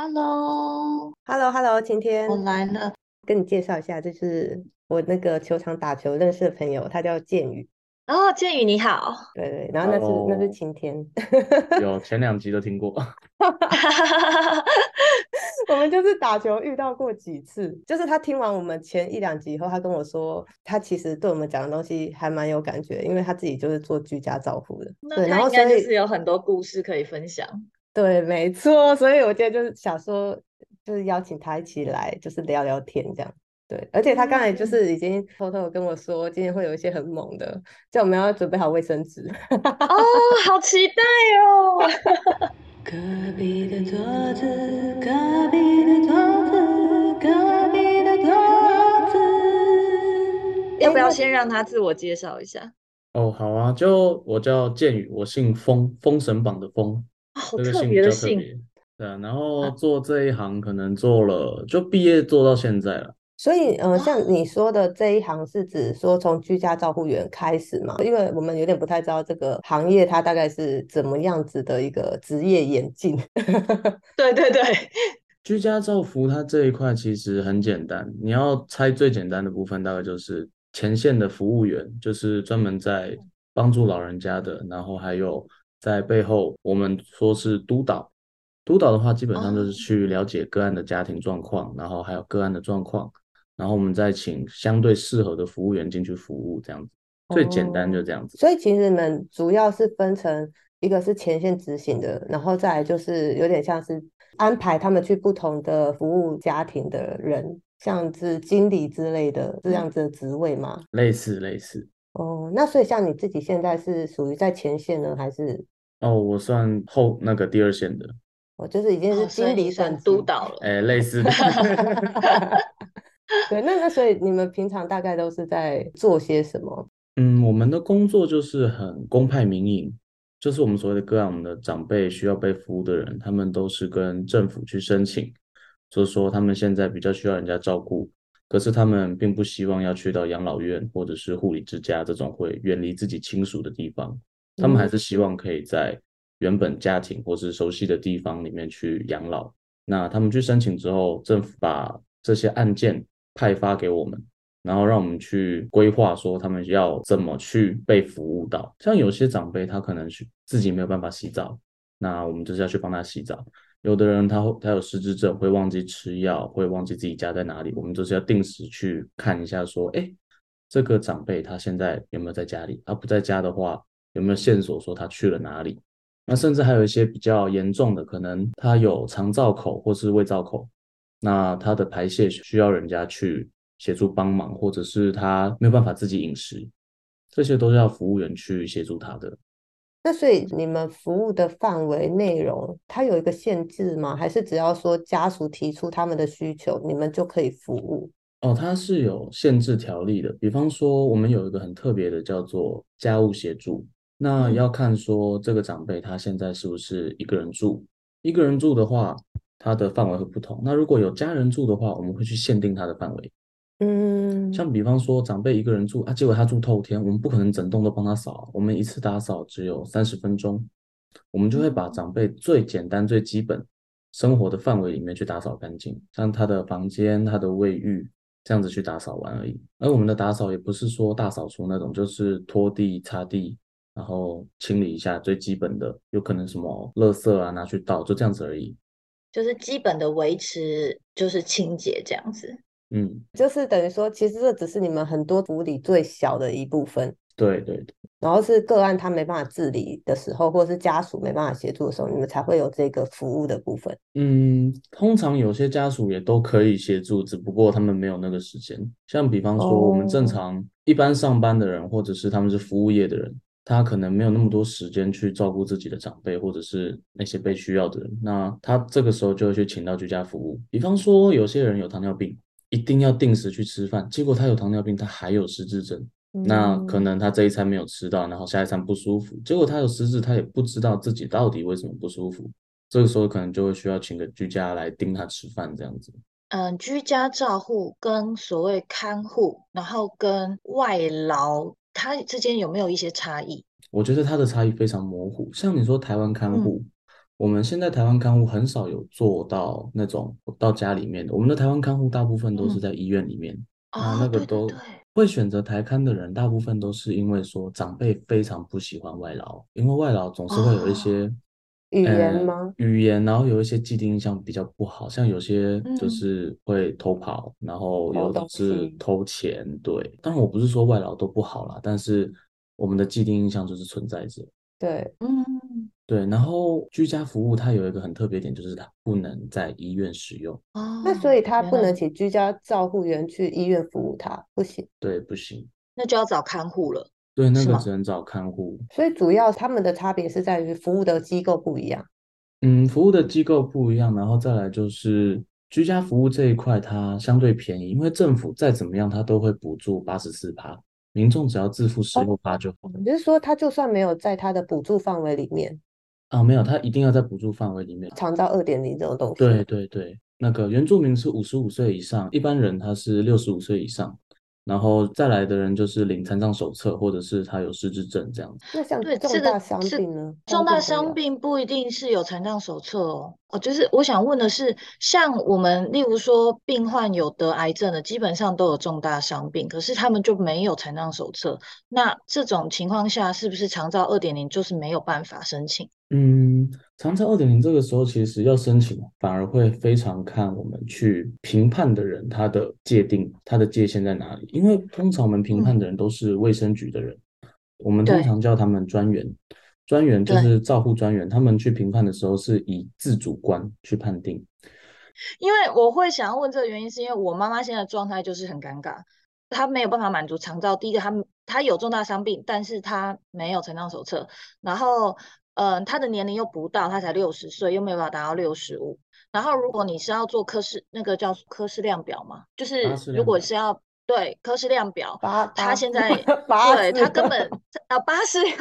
Hello，Hello，Hello，今天我来了。跟你介绍一下，这是我那个球场打球认识的朋友，他叫建宇。哦，建宇你好。对对，然后那是那是晴天。有前两集都听过，我们就是打球遇到过几次，就是他听完我们前一两集以后，他跟我说，他其实对我们讲的东西还蛮有感觉，因为他自己就是做居家照护的。对，然那他应后所以该就是有很多故事可以分享。对，没错，所以我今天就是想说，就是邀请他一起来，就是聊聊天这样。对，而且他刚才就嗯是已经偷偷地跟我说，今天会有一些很猛的，叫我们要准备好卫生纸。哦，好期待哦！隔壁的桌子，隔壁的桌子，隔壁的桌子。要不要先让他自我介绍一下？哦，好啊，就我叫建宇，我姓封，封神榜的封，哦好这个特姓比较特别的姓。别。对啊，然后啊做这一行可能做了，就毕业做到现在了。所以，呃，像哦你说的这一行是指说从居家照护员开始嘛？因为我们有点不太知道这个行业它大概是怎么样子的一个职业演进。对对对，居家照服它这一块其实很简单，你要猜最简单的部分，大概就是前线的服务员，就是专门在帮助老人家的，然后还有在背后我们说是督导。督导的话，基本上就是哦去了解个案的家庭状况，然后还有个案的状况，然后我们再请相对适合的服务员进去服务，这样子。最简单就哦这样子。所以其实你们主要是分成一个是前线执行的，然后再来就是有点像是安排他们去不同的服务家庭的人，像是经理之类的这样子的职位吗？类似类似。哦，那所以像你自己现在是属于在前线呢，还是哦，我算后那个第二线的，我就是已经是经理你算？督导了。哎，类似的。对，那那所以你们平常大概都是在做些什么？嗯，我们的工作就是很公派民营，就是我们所谓的个案，我们的长辈需要被服务的人，他们都是跟政府去申请，就是说他们现在比较需要人家照顾，可是他们并不希望要去到养老院或者是护理之家这种会远离自己亲属的地方，他们还是希望可以在原本家庭或是熟悉的地方里面去养老。那他们去申请之后，政府把这些案件派发给我们。然后让我们去规划说他们要怎么去被服务到。像有些长辈他可能是自己没有办法洗澡，那我们就是要去帮他洗澡。有的人他会他有失智症，会忘记吃药，会忘记自己家在哪里，我们就是要定时去看一下说，哎，这个长辈他现在有没有在家里？他不在家的话，有没有线索说他去了哪里？那甚至还有一些比较严重的，可能他有肠造口或是胃造口，那他的排泄需要人家去协助帮忙，或者是他没有办法自己饮食，这些都是要服务员去协助他的。那所以你们服务的范围内容，它有一个限制吗？还是只要说家属提出他们的需求，你们就可以服务？哦，它是有限制条例的，比方说我们有一个很特别的叫做家务协助，那嗯要看说这个长辈他现在是不是一个人住，一个人住的话，他的范围会不同。那如果有家人住的话，我们会去限定他的范围。嗯，像比方说长辈一个人住啊，结果他住透天，我们不可能整栋都帮他扫啊，我们一次打扫只有三十分钟，我们就会把长辈最简单、最基本生活的范围里面去打扫干净，像他的房间、他的卫浴这样子去打扫完而已。而我们的打扫也不是说大扫除那种，就是拖地、擦地，然后清理一下最基本的，有可能什么垃圾啊拿去倒，就这样子而已。就是基本的维持，就是清洁这样子。嗯，就是等于说，其实这只是你们很多服务里最小的一部分，对对对。然后是个案他没办法自理的时候，或者是家属没办法协助的时候，你们才会有这个服务的部分。嗯，通常有些家属也都可以协助，只不过他们没有那个时间。像比方说，我们正哦常一般上班的人，或者是他们是服务业的人，他可能没有那么多时间去照顾自己的长辈，或者是那些被需要的人。那他这个时候就会去请到居家服务。比方说，有些人有糖尿病，一定要定时去吃饭，结果他有糖尿病，他还有失智症。那可嗯能他这一餐没有吃到，然后下一餐不舒服，结果他有失智，他也不知道自己到底为什么不舒服，这个时候可能就会需要请个居家来盯他吃饭这样子。嗯，居家照护跟所谓看护，然后跟外劳，它之间有没有一些差异？我觉得它的差异非常模糊。像你说台湾看护，我们现在台湾看护很少有做到那种到家里面的，我们的台湾看护大部分都是嗯在医院里面。那哦，那个都会选择台看的人，大部分都是因为说长辈非常不喜欢外劳，因为外劳总是会有一些哦语言？语言，然后有一些既定印象比较不好，像有些就嗯是会偷跑，然后有的是偷钱，对。当然我不是说外劳都不好啦，但是我们的既定印象就是存在着。对，嗯，对，然后居家服务它有一个很特别点，就是它不能在医院使用，哦，那所以他不能请居家照护员去医院服务他，不行。对，不行，那就要找看护了。对，那个只能找看护。所以主要他们的差别是在于服务的机构不一样。嗯，服务的机构不一样，然后再来就是居家服务这一块，它相对便宜，因为政府再怎么样，它都会补助八十四趴，民众只要自付十六八就好。也就是说，他就算没有在他的补助范围里面，啊，没有，他一定要在补助范围里面。长照二点零这种东西，对对对，那个原住民是五十五岁以上，一般人他是六十五岁以上，然后再来的人就是领残障手册，或者是他有失智症这样子。那像对，这个重大伤病呢？重大伤病不一定是有残障手册哦。哦，就是我想问的是，像我们例如说病患有得癌症的，基本上都有重大伤病，可是他们就没有残障手册。那这种情况下，是不是长照二点零就是没有办法申请？嗯，长照二点零这个时候其实要申请，反而会非常看我们去评判的人他的界定，他的界限在哪里。因为通常我们评判的人都是卫生局的人，我们通对常叫他们专员，专员就对是照护专员，他们去评判的时候是以自主观去判定。因为我会想要问这个原因，是因为我妈妈现在的状态就是很尴尬，她没有办法满足长照。第一个，她她有重大伤病，但是她没有残障手册，然后，嗯、他的年龄又不到，他才六十岁，又没有办法达到六十五。然后，如果你是要做科室，那个叫科室量表嘛，就是如果是要对科室量表，八八他现 在对他根本啊巴氏量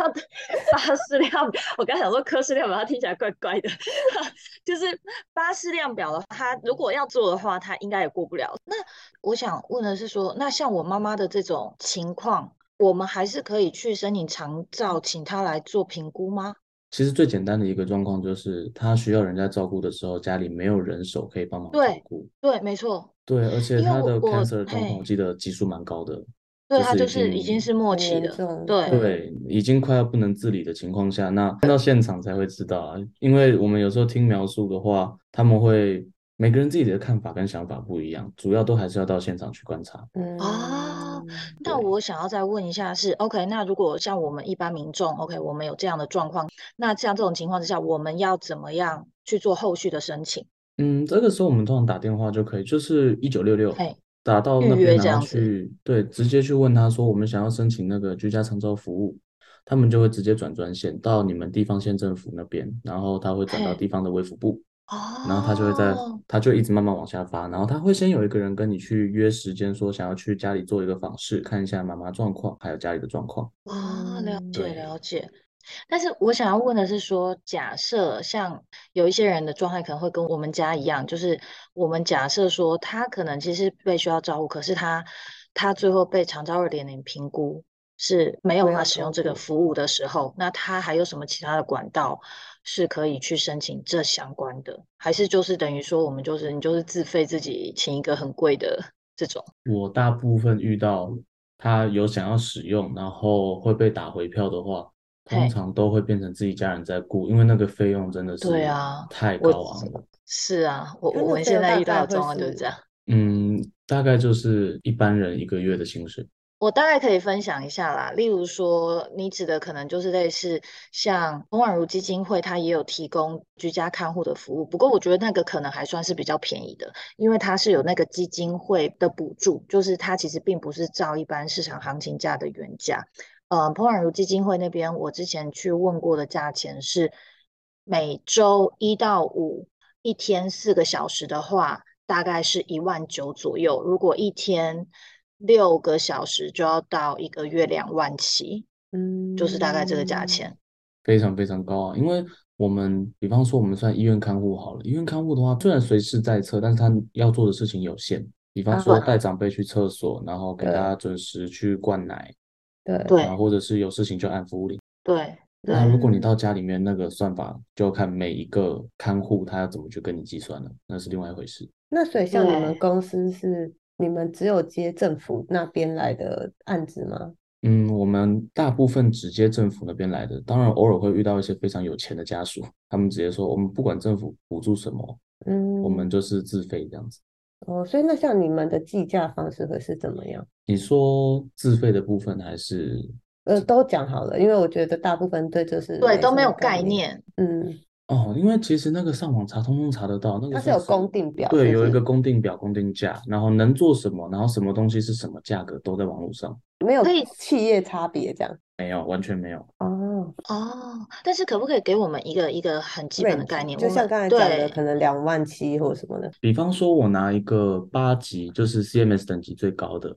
巴氏量，我刚想说科室量表，它听起来怪怪的，就是巴氏量表的话，他如果要做的话，他应该也过不了。那我想问的是说，那像我妈妈的这种情况，我们还是可以去申请长照，请他来做评估吗？其实最简单的一个状况就是，他需要人家照顾的时候，家里没有人手可以帮忙照对顾。对，没错，对，而且他的 cancer 的状况，我记得级数蛮高的，对他就是已就是已经经是末期的，对对，已经快要不能自理的情况下，那看到现场才会知道啊。因为我们有时候听描述的话，他们会每个人自己的看法跟想法不一样，主要都还是要到现场去观察。啊嗯，那我想要再问一下是，OK，那如果像我们一般民众，OK，我们有这样的状况，那像这种情况之下，我们要怎么样去做后续的申请？嗯，这个时候我们通常打电话就可以，就是一九六六嘿，打到预那边，然后约这样去对，直接去问他说我们想要申请那个居家长照服务，他们就会直接转专线到你们地方县政府那边，然后他会转到地方的卫福部。哦，然后他就会在，他就一直慢慢往下发，然后他会先有一个人跟你去约时间，说想要去家里做一个访视，看一下妈妈状况，还有家里的状况。啊，了嗯解对了解。但是我想要问的是说，假设像有一些人的状态可能会跟我们家一样，就是我们假设说他可能其实被需要照顾，可是他他最后被长照二点零评估是没有没有办法使用这个顾服务的时候，那他还有什么其他的管道是可以去申请这相关的？还是就是等于说我们就是你就是自费自己请一个很贵的这种？我大部分遇到他有想要使用，然后会被打回票的话，通常都会变成自己家人在雇，因为那个费用真的是对啊太高昂了。是啊，我我们现在遇到的状况就是这样。嗯，大概就是一般人一个月的薪水。我大概可以分享一下啦，例如说，你指的可能就是类似像丰婉如基金会，它也有提供居家看护的服务，不过我觉得那个可能还算是比较便宜的，因为它是有那个基金会的补助，就是它其实并不是照一般市场行情价的原价。嗯，彭婉如基金会那边，我之前去问过的价钱是每周一到五，一天四个小时的话，大概是一万九左右。如果一天六个小时，就要到一个月两万七，嗯，就是大概这个价钱。非常非常高啊，因为我们比方说我们算医院看护好了，医院看护的话，虽然随时在侧，但是他要做的事情有限，比方啊说带长辈去厕所，然后给对他准时去灌奶，对对啊，或者是有事情就按服务铃。对那如果你到家里面，那个算法就要看每一个看护他要怎么去跟你计算了，那是另外一回事。那所以像你们公司是你们只有接政府那边来的案子吗？嗯，我们大部分直接政府那边来的，当然偶尔会遇到一些非常有钱的家属，他们直接说我们不管政府补助什么，嗯，我们就是自费这样子。哦，所以那像你们的计价方式会是怎么样？你说自费的部分还是呃，都讲好了，因为我觉得大部分对这是对，都没有。概念。嗯，哦，因为其实那个上网查，通通查得到，那个它是有算公定表，对，是不有一个公定表、公定价，然后能做什么，然后什么东西是什么价格，都在网络上，没有可以企业差别这样。没有，完全没有。哦哦，但是可不可以给我们一个一个很基本的概，range 念？就像们刚才讲的，对可能两万七或者什么的。比方说，我拿一个八级，就是 CMS 等级最高的，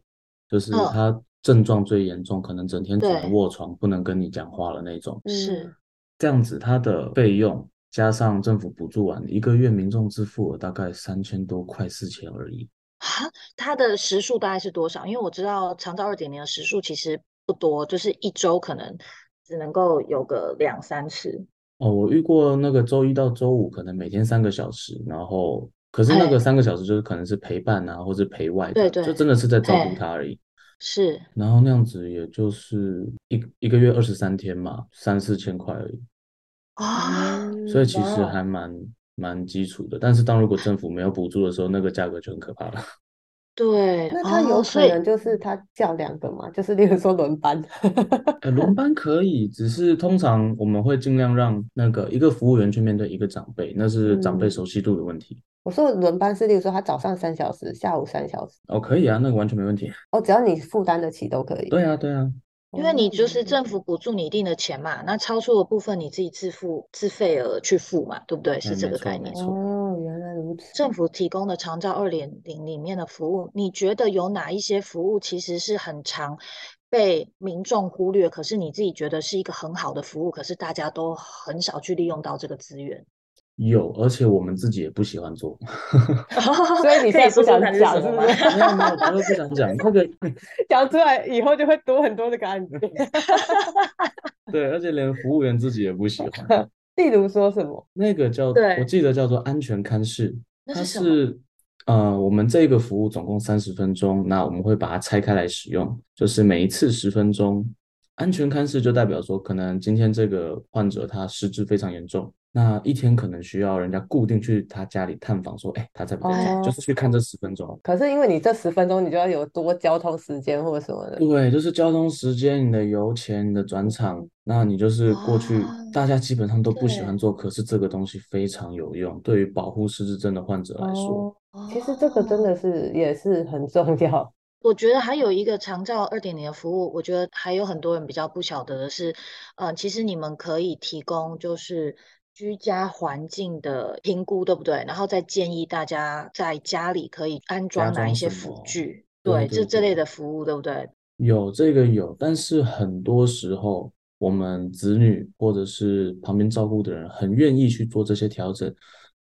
就是嗯他症状最严重，可能整天只能对卧床，不能跟你讲话了那种。是嗯这样子，它的费用加上政府补助完，一个月民众支付额大概三千多，块四千而已。啊，它的时数大概是多少？因为我知道长照二点零的时数其实不多，就是一周可能只能够有个两三次。哦，我遇过那个周一到周五，可能每天三个小时，然后可是那嘿个三个小时就是可能是陪伴啊，或是陪外的，对对就真的是在照顾他而已。是然后那样子也就是一一个月二十三天嘛，三四千块而已，啊，所以其实还蛮蛮基础的。但是当如果政府没有补助的时候，那个价格就很可怕了。对，那他有可能就是他叫两个嘛，就是例如说轮班。呃，轮班可以，只是通常我们会尽量让那个一个服务员去面对一个长辈，那是长辈嗯熟悉度的问题。我说的轮班是，例如说他早上三小时，下午三小时，哦，可以啊，那个完全没问题。哦，只要你负担得起都可以。对啊，对啊，因为你哦就是政府补助你一定的钱嘛，那超出的部分你自己自付自费额去付嘛，对不对？是这个概念。哦，原来如此。政府提供的长照二点零里面的服务，你觉得有哪一些服务其实是很常被民众忽略，可是你自己觉得是一个很好的服务，可是大家都很少去利用到这个资源？有，而且我们自己也不喜欢做。所以你现在不想讲是吗？是？没有没有，不会不想讲那个。讲出来以后就会多很多的感觉。对，而且连服务员自己也不喜欢。例如说什么？那个叫，对我记得叫做安全看视，它是呃，我们这个服务总共三十分钟，那我们会把它拆开来使用，就是每一次十分钟。安全看视就代表说，可能今天这个患者他失智非常严重，那一天可能需要人家固定去他家里探访，说，哎，他在不在家？哦就是去看这十分钟。可是因为你这十分钟，你就要有多交通时间或者什么的。对，就是交通时间、你的油钱、你的转场，那你就是过去，哦大家基本上都不喜欢做，可是这个东西非常有用，对于保护失智症的患者来说。哦，其实这个真的哦是也是很重要。我觉得还有一个长照二点零的服务，我觉得还有很多人比较不晓得的是，呃，其实你们可以提供就是居家环境的评估，对不对？然后再建议大家在家里可以安装哪一些辅具，对对这这类的服务，对不对？有这个有，但是很多时候我们子女或者是旁边照顾的人很愿意去做这些调整，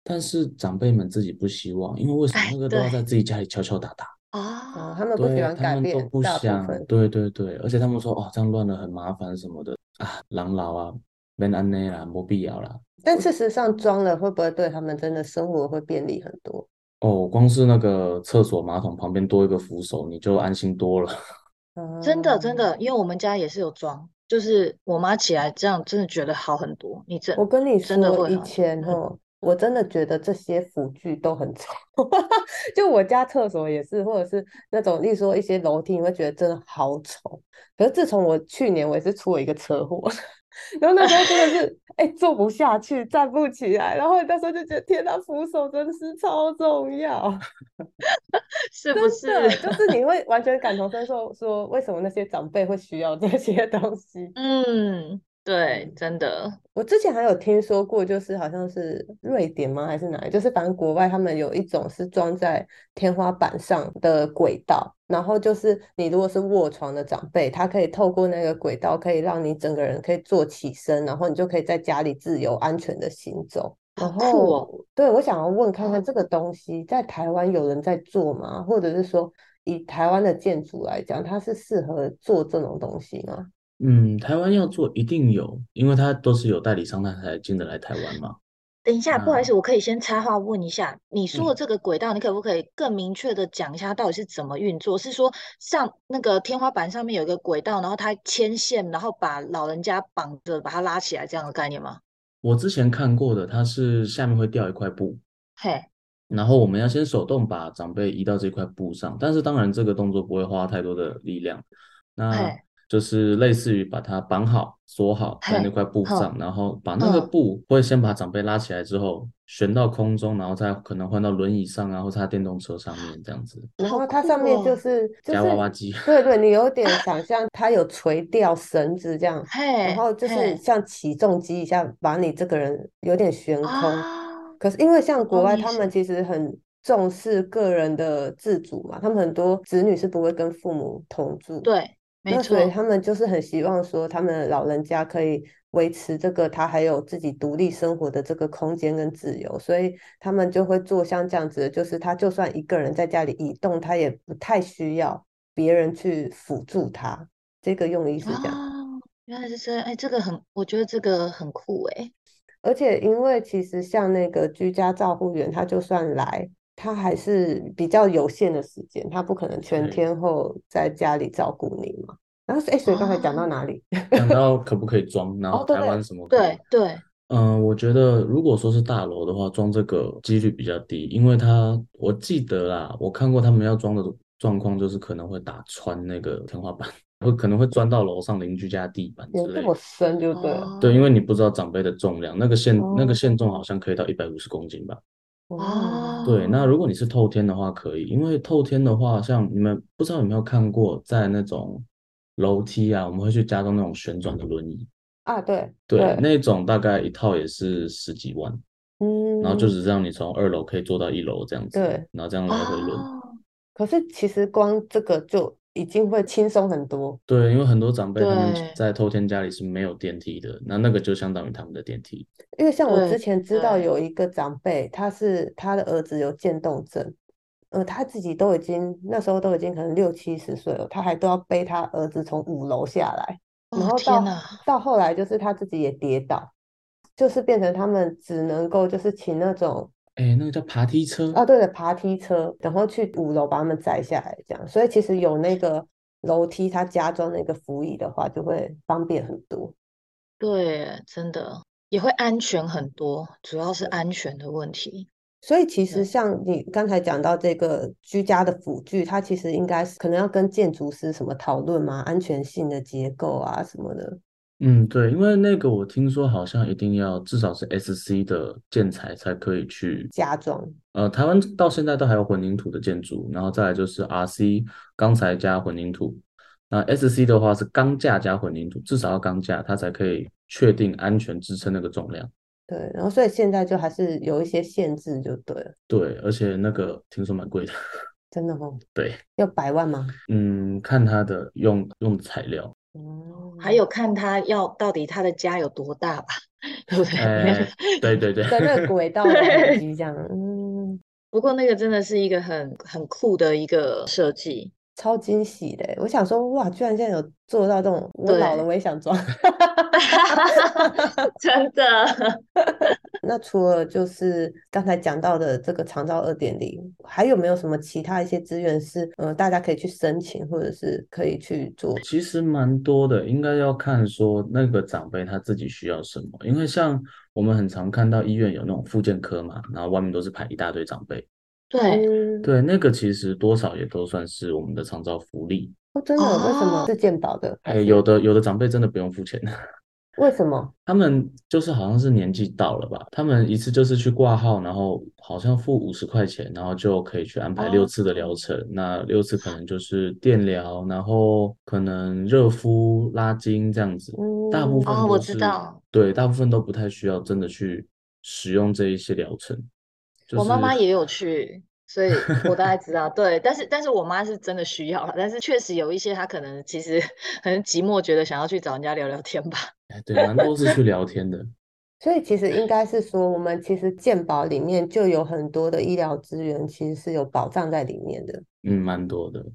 但是长辈们自己不希望，因为为什么哎那个都要在自己家里敲敲打打？哦，啊，他们不喜，欢改他们都，不想，分。对对对，而且他们说哦，这样乱了很麻烦什么的啊，狼老啊，没安内啦，没必要啦。但事实上装了，会不会对他们真的生活会便利很多？哦，光是那个厕所马桶旁边多一个扶手，你就安心多了。真的真哦的，因为我们家也是有装，就是我妈起来这样，真的觉得好很多。你真我跟你真的说，以前哦，我真的觉得这些辅具都很丑，就我家厕所也是，或者是那种，例如说一些楼梯，你会觉得真的好丑。可是自从我去年我也是出了一个车祸，然后那时候真的是哎、坐不下去，站不起来，然后那时候就觉得天呐，扶手真的是超重要。是不是？就是你会完全感同身受，说为什么那些长辈会需要这些东西。嗯，对，真的。我之前还有听说过，就是好像是瑞典吗，还是哪里？就是反正国外他们有一种是装在天花板上的轨道，然后就是你如果是卧床的长辈，他可以透过那个轨道，可以让你整个人可以坐起身，然后你就可以在家里自由安全的行走。然后，对，我想要问看看这个东西在台湾有人在做吗？或者是说以台湾的建筑来讲，它是适合做这种东西吗？嗯，台湾要做一定有，因为它都是有代理商，他才进得来台湾嘛。等一下，不好意思，我可以先插话问一下，你说的嗯这个轨道，你可不可以更明确的讲一下到底是怎么运作？是说像那个天花板上面有一个轨道，然后它牵线，然后把老人家绑着，把它拉起来这样的概念吗？我之前看过的，它是下面会掉一块布，嘿，然后我们要先手动把长辈移到这块布上，但是当然这个动作不会花太多的力量，那嘿就是类似于把它绑好、锁好在那块布上，然后把那个嗯布会先把长辈拉起来之后悬到空中，然后再可能换到轮椅上啊，或者他电动车上面这样子，然后它上面就哦是就夹娃娃机。对对，你有点 想象它有垂吊绳子这样，然，后就是像起重机一下把你这个人有点悬空。啊，可是因为像国外，他们其实很重视个人的自主嘛，他们很多子女是不会跟父母同住，对，没那所以，他们就是很希望说，他们老人家可以维持这个他还有自己独立生活的这个空间跟自由，所以他们就会做像这样子的，就是他就算一个人在家里移动，他也不太需要别人去辅助他。这个用意是这样。哦，原来是这样，哎，这个很，我觉得这个很酷哎，而且因为其实像那个居家照护员，他就算来，他还是比较有限的时间，他不可能全天候在家里照顾你嘛。然后，哎，所以刚才讲到哦哪里？讲到可不可以装，然后台湾什么对对，嗯，我觉得如果说是大楼的话，装这个几率比较低，因为它我记得啦，我看过他们要装的状况，就是可能会打穿那个天花板，会可能会钻到楼上邻居家地板之有这么。深就对了。对，因为哦你不知道长辈的重量，那个限那个限重好哦像可以到一百五十公斤吧。哦，对，那哦，如果你是透天的话，可以，因为透天的话，像你们不知道有没有看过，在那种楼梯啊，我们会去加装那种旋转的轮椅，啊，对对，那种大概一套也是十几万。嗯，然后就只让你从二楼可以坐到一楼这样子，对然后这样来回轮。哦，可是其实光这个就已经会轻松很多。对，因为很多长辈他们对在透天家里是没有电梯的，那那个就相当于他们的电梯。因为像我对之前知道对有一个长辈，他是他的儿子有渐冻症，呃，他自己都已经那时候都已经可能六七十岁了，他还都要背他儿子从五楼下来，然哦后到到后来就是他自己也跌倒，就是变成他们只能够就是请那种哎，那个叫爬梯车，啊，对的，爬梯车，然后去五楼把他们载下来，这样。所以其实有那个楼梯，它加装那个扶椅的话，就会方便很多。对，真的也会安全很多，主要是安全的问题。所以其实像你刚才讲到这个居家的辅具，它其实应该是可能要跟建筑师什么讨论嘛，安全性的结构啊什么的。嗯，对，因为那个我听说好像一定要至少是 SC 的建材才可以去，加装，呃，台湾到现在都还有混凝土的建筑，然后再来就是 RC 钢材加混凝土，那 SC 的话是钢架加混凝土，至少要钢架，它才可以确定安全支撑那个重量。对，然后所以现在就还是有一些限制，就对了。对，而且那个听说蛮贵的。真的哦，对，要百万吗？嗯，看它的用用的材料，哦，还有看他要到底他的家有多大吧，对不对？哎，对对对，在那个 轨道的对机这样，嗯，不过那个真的是一个很很酷的一个设计。超惊喜的欸。我想说，哇，居然现在有做到这种，我老了我也想装。真的，那除了就是刚才讲到的这个长照二点零，还有没有什么其他一些资源是呃大家可以去申请，或者是可以去做？其实蛮多的，应该要看说那个长辈他自己需要什么，因为像我们很常看到医院有那种复健科嘛，然后外面都是排一大堆长辈，对，嗯，对，那个其实多少也都算是我们的长照福利。哦，真的？为什么哦是健保的？还哎，是有的有的长辈真的不用付钱，为什么？他们就是好像是年纪到了吧，他们一次就是去挂号，然后好像付五十块钱，然后就可以去安排六次的疗程。那六次可能就是电疗，然后可能热敷、拉筋这样子。大部分哦我知道对，大部分都不太需要真的去使用这一些疗程。就我妈妈也有去，所以我大概知道。对，但是但是我妈是真的需要了，但是确实有一些她可能其实很寂寞，觉得想要去找人家聊聊天吧。哎对，蛮多是去聊天的。所以其实应该是说，我们其实健保里面就有很多的医疗资源，其实是有保障在里面的。嗯，蛮多的。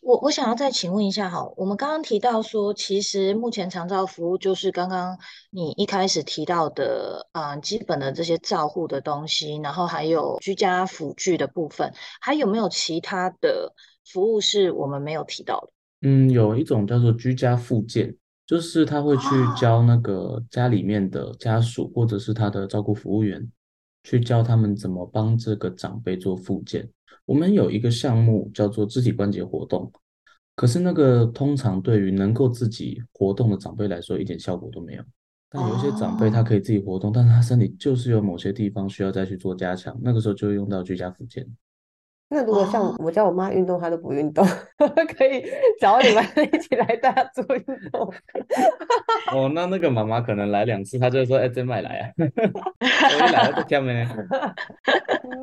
我我想要再请问一下，哈，我们刚刚提到说，其实目前长照服务就是刚刚你一开始提到的，啊、基本的这些照护的东西，然后还有居家辅具的部分，还有没有其他的服务是我们没有提到的？嗯，有一种叫做居家复健，就是他会去哦教那个家里面的家属或者是他的照顾服务员，去教他们怎么帮这个长辈做复健。我们有一个项目叫做肢体关节活动，可是那个通常对于能够自己活动的长辈来说，一点效果都没有。但有一些长辈他哦可以自己活动，但是他身体就是有某些地方需要再去做加强，那个时候就会用到居家复健。那如果像哦我叫我妈运动，她都不运动，可以找你们一起来带她做运动。哦，那那个妈妈可能来两次，她就会说：“哎，真买来啊，我一来我就跳没。”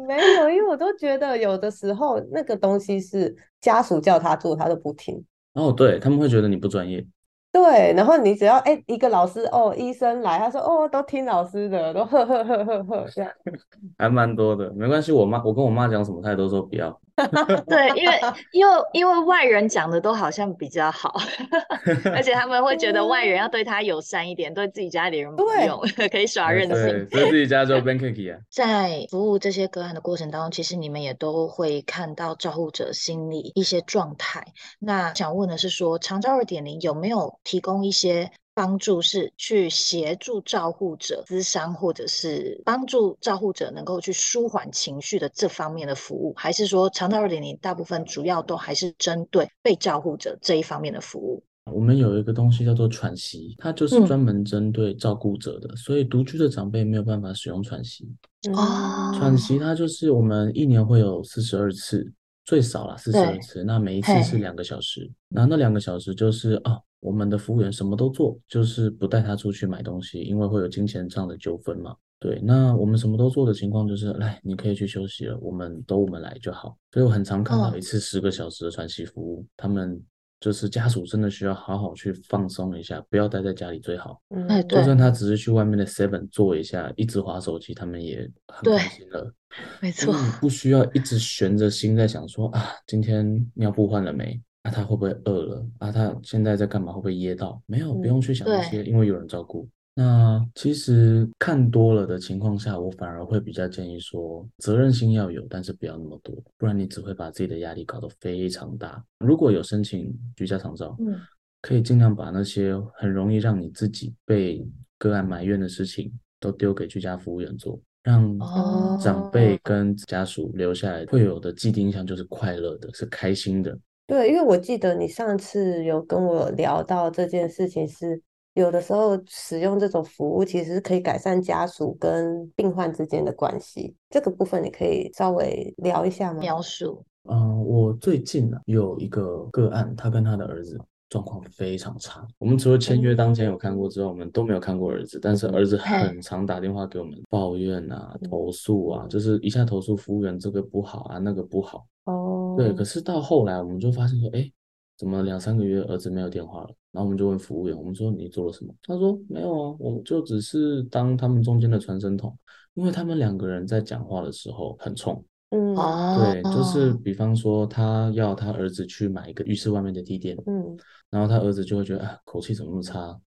没有，因为我都觉得有的时候那个东西是家属叫她做，她都不听。哦，对，他们会觉得你不专业。对，然后你只要哎一个老师哦，医生来，他说哦都听老师的，都呵呵呵呵呵这样。还蛮多的，没关系。我妈，我跟我妈讲什么，她也都说不要。对，因为因为因为外人讲的都好像比较好，而且他们会觉得外人要对他友善一点，对自己家里人不用，可以耍哎任性。对，所以自己家就 ban cookie 啊。在服务这些个案的过程当中，其实你们也都会看到照顾者心理一些状态。那想问的是说，长照二点零有没有提供一些帮助，是去协助照护者咨商，或者是帮助照护者能够去舒缓情绪的这方面的服务？还是说，长照二点零大部分主要都还是针对被照护者这一方面的服务？我们有一个东西叫做喘息，它就是嗯专门针对照顾者的，所以独居的长辈没有办法使用喘息。哦喘息它就是我们一年会有四十二次，最少啦四十二次，那每一次是嘿两个小时，然后那两个小时就是啊，我们的服务员什么都做，就是不带他出去买东西，因为会有金钱上的纠纷嘛。对，那我们什么都做的情况就是，来，你可以去休息了，我们都我们来就好。所以我很常看到嗯一次十个小时的喘息服务，他们就是家属真的需要好好去放松一下，不要待在家里最好。哎，嗯，对就算他只是去外面的 Seven 坐一下，一直划手机，他们也很开心了。没错，你不需要一直悬着心在想说啊，今天尿布换了没？啊，他会不会饿了？啊，他现在在干嘛？会不会噎到？没有，不用去想这些，因为有人照顾。那其实看多了的情况下，我反而会比较建议说，责任心要有，但是不要那么多，不然你只会把自己的压力搞得非常大。如果有申请居家长照，嗯，可以尽量把那些很容易让你自己被个案埋怨的事情都丢给居家服务员做，让哦长辈跟家属留下来会有的既定印象就是快乐的，是开心的。对，因为我记得你上次有跟我聊到这件事情是。有的时候使用这种服务，其实可以改善家属跟病患之间的关系。这个部分你可以稍微聊一下吗？描述，嗯、我最近呢、有一个个案，他跟他的儿子状况非常差。我们除了签约当前有看过之外，我们都没有看过儿子。但是儿子很常打电话给我们抱怨啊、投诉啊，就是一下投诉服务员这个不好啊，那个不好。哦，对，可是到后来我们就发现说，哎，怎么两三个月儿子没有电话了？然后我们就问服务员，我们说你做了什么？他说没有啊，我就只是当他们中间的传声筒，因为他们两个人在讲话的时候很冲。嗯哦，对，就是比方说他要他儿子去买一个浴室外面的地垫，嗯，然后他儿子就会觉得啊口气怎么那么差，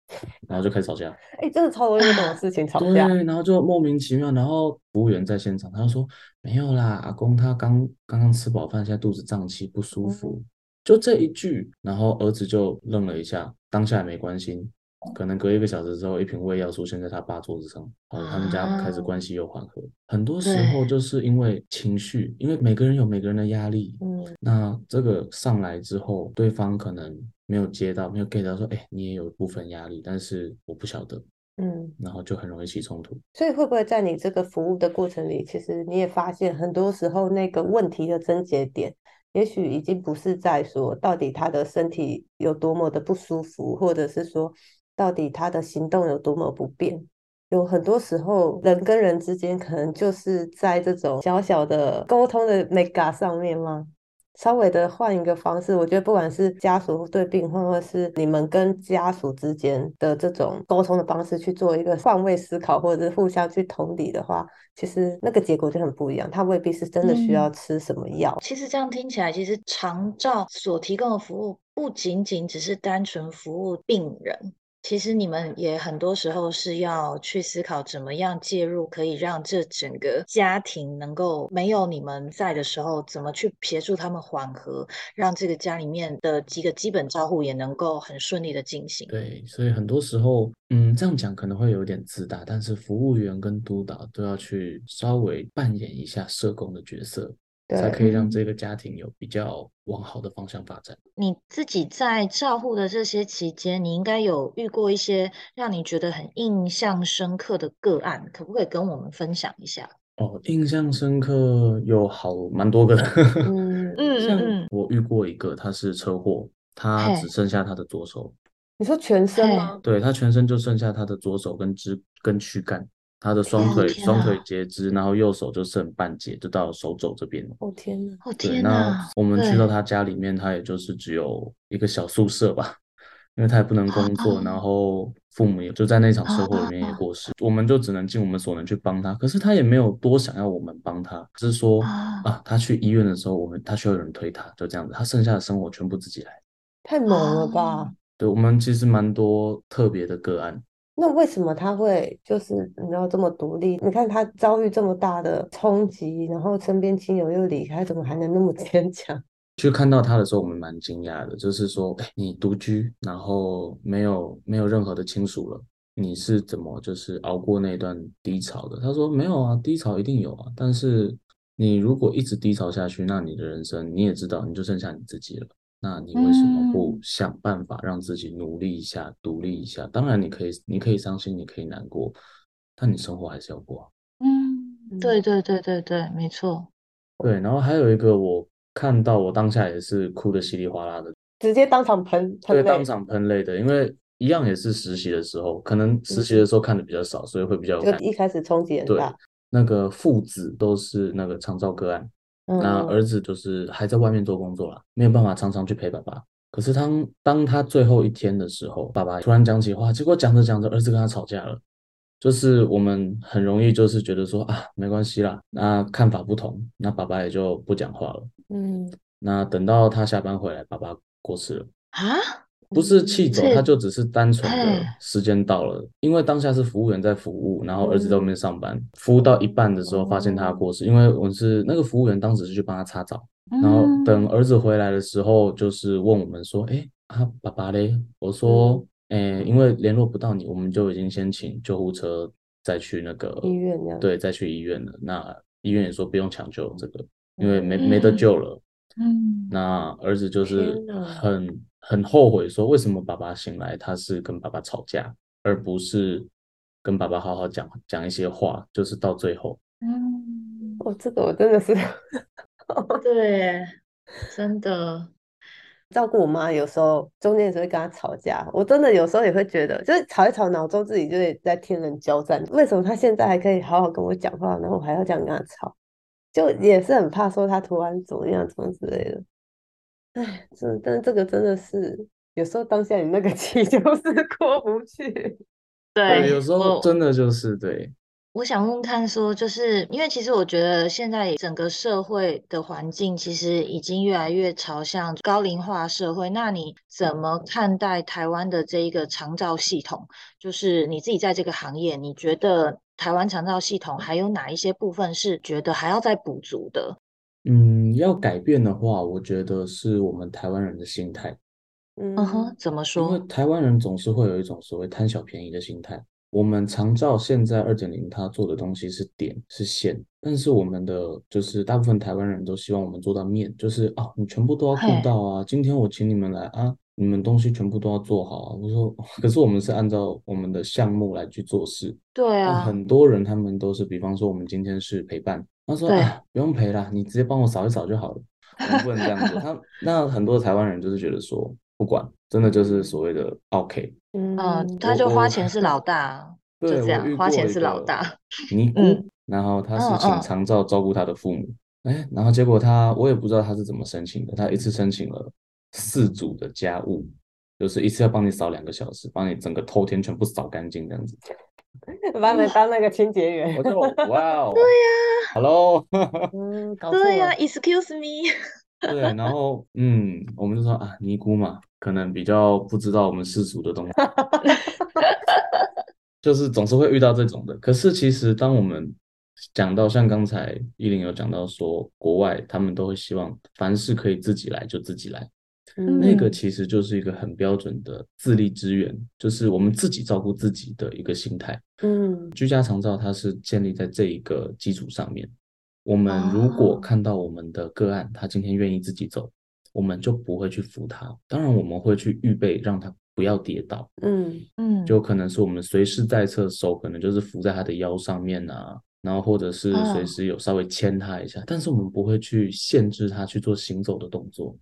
然后就开始吵架。哎，真的超容易为这种事情 吵对，架。然后就莫名其妙，然后服务员在现场，他就说没有啦，阿公他刚刚刚吃饱饭，现在肚子胀气不舒服，就这一句，然后儿子就愣了一下，当下也没关心，可能隔一个小时之后，一瓶胃药出现在他爸桌子上，哦，他们家开始啊关系又缓和。很多时候就是因为情绪，因为每个人有每个人的压力，嗯那这个上来之后，对方可能没有接到，没有 get 到说，哎，你也有一部分压力，但是我不晓得，嗯，然后就很容易起冲突。所以会不会在你这个服务的过程里，其实你也发现很多时候那个问题的症结点，也许已经不是在说到底他的身体有多么的不舒服，或者是说到底他的行动有多么不便。有很多时候，人跟人之间可能就是在这种小小的沟通的 mega 上面吗？稍微的换一个方式，我觉得不管是家属对病患，或是你们跟家属之间的这种沟通的方式，去做一个换位思考，或者是互相去同理的话，其实那个结果就很不一样。他未必是真的需要嗯吃什么药，其实这样听起来，其实长照所提供的服务不仅仅只是单纯服务病人，其实你们也很多时候是要去思考怎么样介入，可以让这整个家庭能够没有你们在的时候，怎么去协助他们缓和，让这个家里面的几个基本照护也能够很顺利的进行。对，所以很多时候，嗯，这样讲可能会有点自大，但是服务员跟督导都要去稍微扮演一下社工的角色，才可以让嗯这个家庭有比较往好的方向发展。你自己在照护的这些期间，你应该有遇过一些让你觉得很印象深刻的个案，可不可以跟我们分享一下？哦，印象深刻有好蛮多个的，嗯，嗯嗯，我遇过一个，他是车祸，他只剩下他的左手，你说全身吗？对，他全身就剩下他的左手跟肢跟躯干，他的双腿天双腿啊截肢，然后右手就剩半截，就到手肘这边了。哦天哪，哦对，天那，我们去到他家里面，他也就是只有一个小宿舍吧，因为他也不能工作，然哦后父母也就在那场车祸里面也哦过世，我们就只能尽我们所能去帮他。可是他也没有多想要我们帮他，只是说啊啊，他去医院的时候，我们他需要有人推他，就这样子，他剩下的生活全部自己来。太猛了吧？哦对，我们其实蛮多特别的个案。那为什么他会就是你知道这么独立？你看他遭遇这么大的冲击，然后身边亲友又离开，怎么还能那么 坚强？去看到他的时候，我们蛮惊讶的，就是说，你独居，然后没有没有任何的亲属了，你是怎么就是熬过那段低潮的？他说没有啊，低潮一定有啊，但是你如果一直低潮下去，那你的人生你也知道，你就剩下你自己了。那你为什么不嗯想办法让自己努力一下、独立一下？当然，你可以，你可以伤心，你可以难过，但你生活还是要过啊。嗯，对对对对对，没错。对，然后还有一个我看到，我当下也是哭的稀里哗啦的，直接当场喷喷对，当场喷泪的，因为一样也是实习的时候，可能实习的时候看的比较少，所以会比较有就。一开始冲击很对大。，那个父子都是那个长照个案，那嗯儿子就是还在外面做工作啦，没有办法常常去陪爸爸。可是当当他最后一天的时候，爸爸突然讲起话，结果讲着讲着，儿子跟他吵架了。就是我们很容易就是觉得说啊，没关系啦，那看法不同，那爸爸也就不讲话了。嗯，那等到他下班回来，爸爸过世了。啊，不是气走，他就只是单纯的时间到了，因为当下是服务员在服务，然后儿子在外嗯面上班，服务到一半的时候发现他哦过世，因为我是那个服务员，当时是去帮他擦澡，然后嗯等儿子回来的时候，就是问我们说，哎，啊爸爸嘞？我说，哎，因为联络不到你，我们就已经先请救护车再去那个医院了对，再去医院了。那医院也说不用抢救这个，因为没没得嗯救了。嗯那儿子就是很很后悔，说为什么爸爸醒来他是跟爸爸吵架，而不是跟爸爸好好讲讲一些话，就是到最后，嗯，哦，这个我真的是对，真的，照顾我妈，有时候中间也是会跟她吵架。我真的有时候也会觉得，就是吵一吵，脑中自己就会在天人交战。为什么她现在还可以好好跟我讲话，然后我还要这样跟她吵？就也是很怕说他突然怎么样，怎么之类的。哎，这但这个真的是有时候当下你那个 气就 是过不去。对，有时候真的就是对，我想问问看，说就是因为其实我觉得现在整个社会的环境其实已经越来越朝向高龄化社会。那你怎么看待台湾的这一个长照系统？就是你自己在这个行业，你觉得台湾长照系统还有哪一些部分是觉得还要再补足的？嗯，要改变的话，我觉得是我们台湾人的心态，嗯哼，嗯，怎么说因为？台湾人总是会有一种所谓贪小便宜的心态。我们长照现在二点零，它做的东西是点是线，但是我们的就是大部分台湾人都希望我们做到面，就是啊，你全部都要顾到啊。今天我请你们来啊，你们东西全部都要做好啊。我说，可是我们是按照我们的项目来去做事，对啊，很多人他们都是，比方说我们今天是陪伴，他说对啊，不用陪啦，你直接帮我扫一扫就好了。我们不能这样子。他 那很多台湾人就是觉得说，不管，真的就是所谓的 OK。嗯，嗯，他就花钱是老大，就，这样，花钱是老大。尼姑，嗯然后他是请长照照顾他的父母，哎，然后结果他我也不知道他是怎么申请的，他一次申请了四组的家务，就是一次要帮你扫两个小时，帮你整个透天全部扫干净这样子。把你们当那个清洁员我。就 哇哦，对呀，Hello，嗯，搞对呀、错了 e x c u s e me，对，然后嗯，我们就说啊，尼姑嘛，可能比较不知道我们世俗的东西，就是总是会遇到这种的。可是其实当我们讲到像刚才依林有讲到说，国外他们都会希望凡事可以自己来就自己来，那个嗯其实就是一个很标准的自立支援，就是我们自己照顾自己的一个心态。嗯居家长照它是建立在这一个基础上面。我们如果哦看到我们的个案，他今天愿意自己走，我们就不会去扶他。当然，我们会去预备让他不要跌倒，嗯嗯，就可能是我们随时在侧，手可能就是扶在他的腰上面啊，然后或者是随嗯时有稍微牵他一下，但是我们不会去限制他去做行走的动作。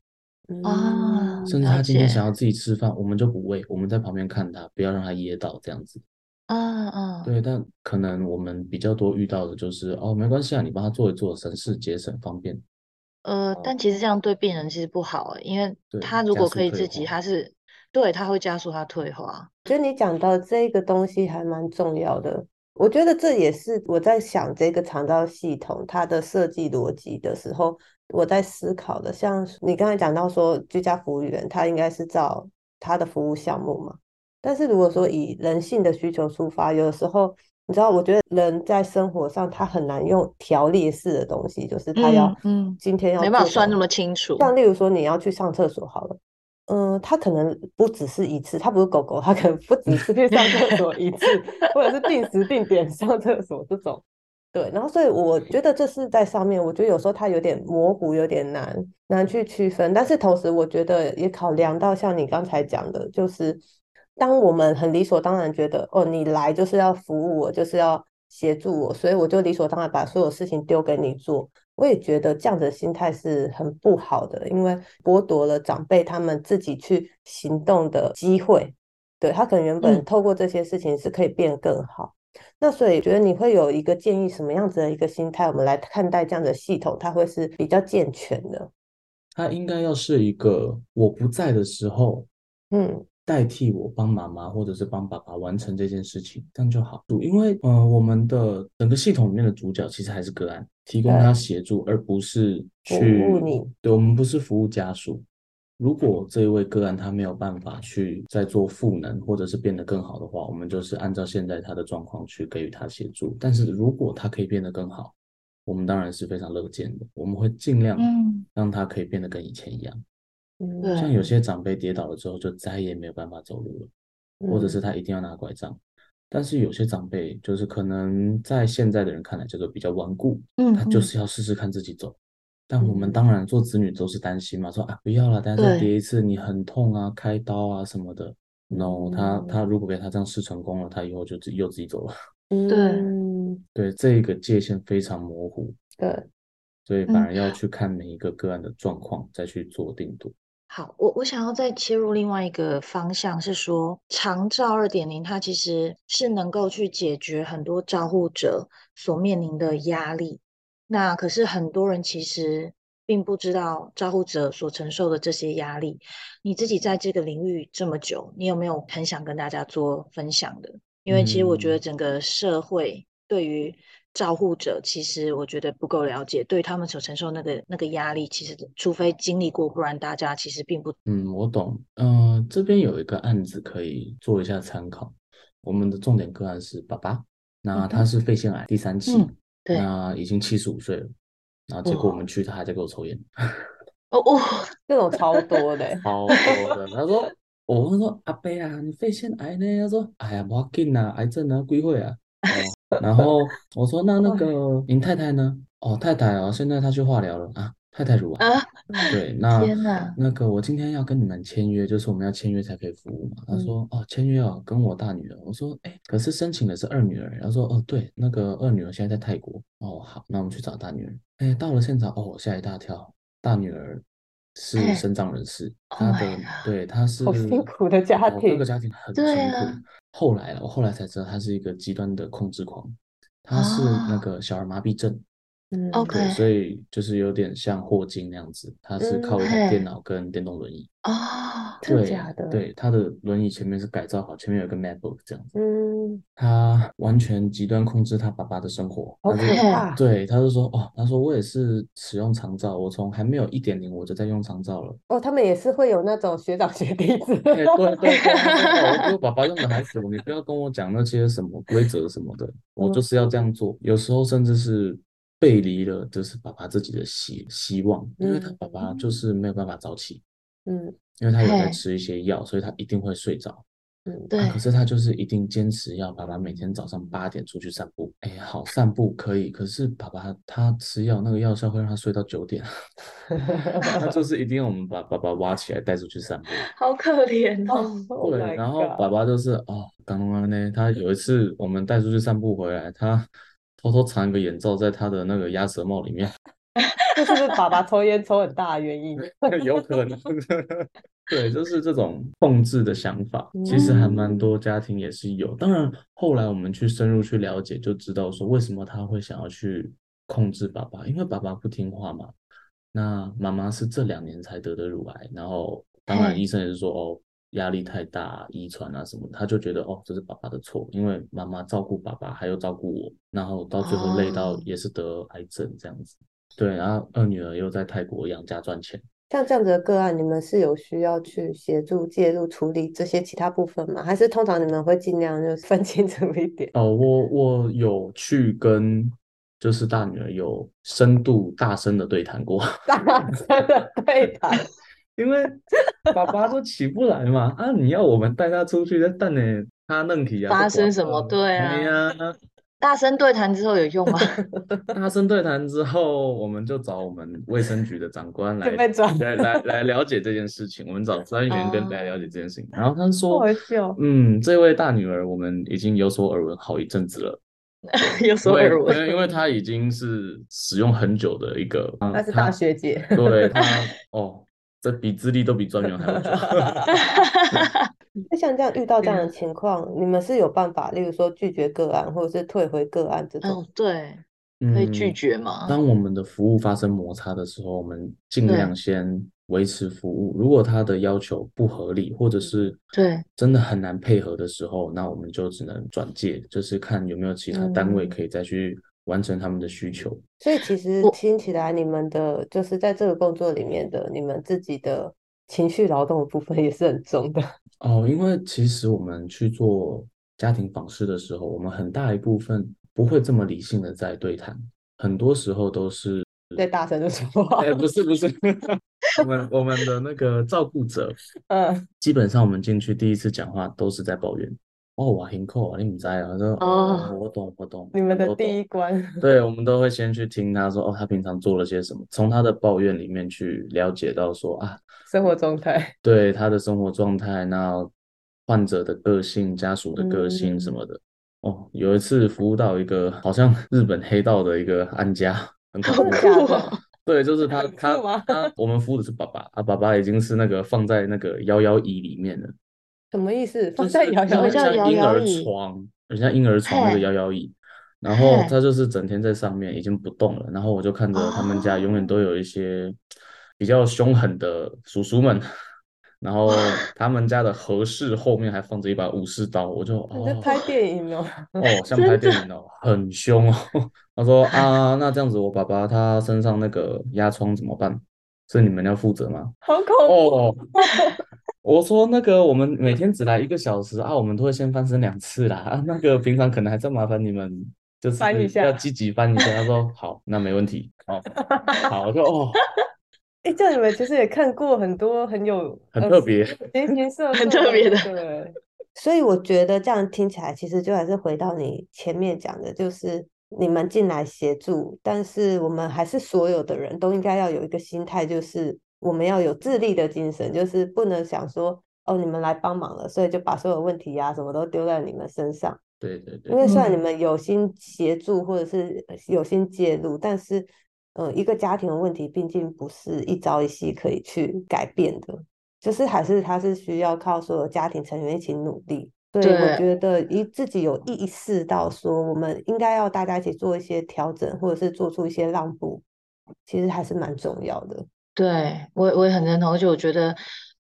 啊嗯了甚至他今天想要自己吃饭，我们就不喂，我们在旁边看他，不要让他噎到这样子。啊啊，对，但可能我们比较多遇到的就是哦，没关系啊，你帮他做一做，省事节省方便。呃，但其实这样对病人其实不好欸，因为他如果可以自己，他是对他会加速他退化。觉得你讲到这个东西还蛮重要的，我觉得这也是我在想这个肠道系统它的设计逻辑的时候，我在思考的。像你刚才讲到说，居家服务员他应该是照他的服务项目嘛，但是如果说以人性的需求出发，有的时候你知道，我觉得人在生活上他很难用条列式的东西，就是他要嗯嗯今天要没办法算那么清楚。像例如说你要去上厕所好了，嗯，他可能不只是一次，他不是狗狗，他可能不只是去上厕所一次，或者是定时定点上厕所这种。对，然后所以我觉得这是在上面，我觉得有时候它有点模糊，有点难难去区分。但是同时，我觉得也考量到像你刚才讲的，就是当我们很理所当然觉得哦，你来就是要服务我，就是要协助我，所以我就理所当然把所有事情丢给你做。我也觉得这样的心态是很不好的，因为剥夺了长辈他们自己去行动的机会。对，他可能原本嗯透过这些事情是可以变更好。那所以觉得你会有一个建议，什么样子的一个心态，我们来看待这样的系统，它会是比较健全的。它应该要是一个我不在的时候，嗯代替我帮妈妈或者是帮爸爸完成这件事情，这样就好。因为呃，我们的整个系统里面的主角其实还是个案，提供他对协助，而不是服去务你。对，我们不是服务家属。如果这一位个案他没有办法去再做赋能，或者是变得更好的话，我们就是按照现在他的状况去给予他协助。但是如果他可以变得更好，我们当然是非常乐见的，我们会尽量嗯让他可以变得跟以前一样。像有些长辈跌倒了之后，就再也没有办法走路了，或者嗯是他一定要拿拐杖。但是有些长辈就是可能在现在的人看来叫做比较顽固，嗯他就嗯是要试试看自己走。但我们嗯当然做子女都是担心嘛，说啊不要了，但是再对跌一次你很痛啊，开刀啊什么的。No，他他如果给他这样试成功了，他以后就自又自己走了。嗯，对，这一个界限非常模糊，对，所以反嗯而要去看每一个个案的状况，再去做定夺。好，我我想要再切入另外一个方向，是说长照二点零，它其实是能够去解决很多照护者所面临的压力。那可是很多人其实并不知道照护者所承受的这些压力。你自己在这个领域这么久，你有没有很想跟大家做分享的？因为其实我觉得嗯整个社会对于照护者，其实我觉得不够了解，对他们所承受那个那个压力，其实除非经历过，不然大家其实并不嗯，我懂。嗯、这边有一个案子可以做一下参考。我们的重点个案是爸爸，那嗯他是肺腺癌第三期，嗯对那已经七十五岁了，然后结果我们去，他还在给我抽烟，哦哦，这种超多的欸，超多的。他说，我问说阿伯啊，你肺腺癌呢？他说，哎呀，不要紧啊，癌症啊，归会啊？哦，然后我说那那个您太太呢？哦，太太哦，现在她去化疗了啊，太太乳癌。啊，对，那那个我今天要跟你们签约，就是我们要签约才可以服务嘛。他嗯说哦，签约哦，跟我大女儿。我说哎，可是申请的是二女儿。他说哦，对，那个二女儿现在在泰国。哦，好，那我们去找大女儿。哎，到了现场哦，我吓一大跳，大女儿是哎身障人士，Oh 她的对她是好辛苦的家庭个家庭很对辛苦啊。后来了，我后来才知道她是一个极端的控制狂，她是那啊个小儿麻痹症。嗯 OK 对，所以就是有点像霍金那样子，他是靠一台嘿电脑跟电动轮椅。哦，真的对假的？对，他的轮椅前面是改造好，前面有一个 MacBook 这样子，嗯，他完全极端控制他爸爸的生活。好可他就怕。对，他就说哦，他说我也是使用长照，我从还没有一点零我就在用长照了。哦，他们也是会有那种学长学弟制。哎，对对对，他说哦，我 爸爸用的还行，你不要跟我讲那些什么规则什么的，我就是要这样做。有时候甚至是背离了，就是爸爸自己的希希望，因为他爸爸就是没有办法早起，嗯因为他有在吃一些药，所以他一定会睡着。嗯，对啊可是他就是一定坚持要爸爸每天早上八点出去散步。哎，好，散步可以，可是爸爸他吃药，那个药效会让他睡到九点，他就是一定要我们把爸爸挖起来带出去散步。好可怜哦。Oh 对，然后爸爸就是哦，刚刚呢，他有一次我们带出去散步回来，他偷偷藏一个眼罩在他的那个鸭舌帽里面，这是不是爸爸抽烟抽很大的原因？有可能。对，就是这种控制的想法，其实还蛮多家庭也是有。当然，后来我们去深入去了解，就知道说为什么他会想要去控制爸爸，因为爸爸不听话嘛。那妈妈是这两年才得的乳癌，然后当然嘿医生也是说哦，压力太大、遗传啊什么的，他就觉得哦这是爸爸的错，因为妈妈照顾爸爸还要照顾我，然后到最后累到哦也是得癌症这样子。对，然后二女儿又在泰国养家赚钱。像这样子的个案，你们是有需要去协助介入处理这些其他部分吗？还是通常你们会尽量就分清楚一点？哦，我我有去跟就是大女儿有深度大声的对谈过，大声的对谈，因为爸爸都起不来嘛，啊，你要我们带他出去，再等呢，他弄体啊，发生什么对啊哎呀，大声对谈之后有用吗？大声对谈之后，我们就找我们卫生局的长官来 来来来了解这件事情，我们找 专员跟哦来了解这件事情，然后他好说。嗯，这位大女儿我们已经有所耳闻好一阵子了。有所耳闻。因为因为他已经是使用很久的一个，嗯她是大学姐，对她哦，这比资历都比专员还要久。那像这样遇到这样的嗯情况，你们是有办法，例如说拒绝个案，或者是退回个案这种？哦，对，可以拒嗯绝吗？当我们的服务发生摩擦的时候，我们尽量先维持服务。如果他的要求不合理，或者是对真的很难配合的时候，那我们就只能转介，就是看有没有其他单位嗯可以再去完成他们的需求。所以其实听起来，你们的就是在这个工作里面的，你们自己的情绪劳动的部分也是很重的。哦，因为其实我们去做家庭访视的时候，我们很大一部分不会这么理性的在对谈，很多时候都是，在大声的说话，哎，不是不是，我们我们的那个照顾者，嗯，基本上我们进去第一次讲话都是在抱怨，哦，我很扣啊，你唔知啊，我说哦我懂我懂，你们的第一关，对，我们都会先去听他说，哦，他平常做了些什么，从他的抱怨里面去了解到说啊，生活状态，对他的生活状态，那患者的个性、家属的个性什嗯么。的。哦，有一次服务到一个好像日本黑道的一个安家，很恐怖。假的，对，就是他很他他，我们服务的是爸爸，啊，爸爸已经是那个放在那个摇摇椅里面了，什么意思？就是放在摇摇椅叫摇像婴儿椅床，很像婴儿床那个摇摇椅。然后他就是整天在上面已经不动了，然后我就看着他们家永远都有一些比较凶狠的叔叔们，然后 他们家的和室后面还放着一把武士刀，我就哦 你在拍电影哦，哦 像拍电影哦，很凶哦。他说啊，那这样子我爸爸他身上那个压疮怎么办？是你们要负责吗？好恐怖，哦，我说那个我们每天只来一个小时啊，我们都会先翻身两次啦。啊，那个平常可能还在麻烦你们，就是翻一下要积极翻一下。他说 好，那没问题。哦，好，我说哦，哎，这样你们其实也看过很多很有呃很特别。形形色很特别的对。所以我觉得这样听起来，其实就还是回到你前面讲的，就是你们进来协助，但是我们还是所有的人都应该要有一个心态，就是我们要有自立的精神，就是不能想说哦，你们来帮忙了，所以就把所有问题呀、什么都丢在你们身上。对对对因，为虽然你嗯们有心协助或者是有心介入，但是，呃，一个家庭的问题毕竟不是一朝一夕可以去改变的，就是还是它是需要靠所有家庭成员一起努力。所以我对。觉得一自己有意识到说，我们应该要大家一起做一些调整，或者是做出一些让步，其实还是蛮重要的。对，我我也很认同，而且我觉得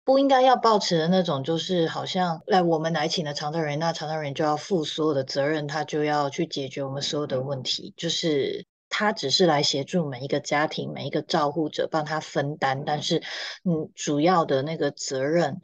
不应该要抱持的那种，就是好像来我们来请了长照人，那长照人就要负所有的责任，他就要去解决我们所有的问题，就是他只是来协助每一个家庭、每一个照护者，帮他分担，但是嗯，主要的那个责任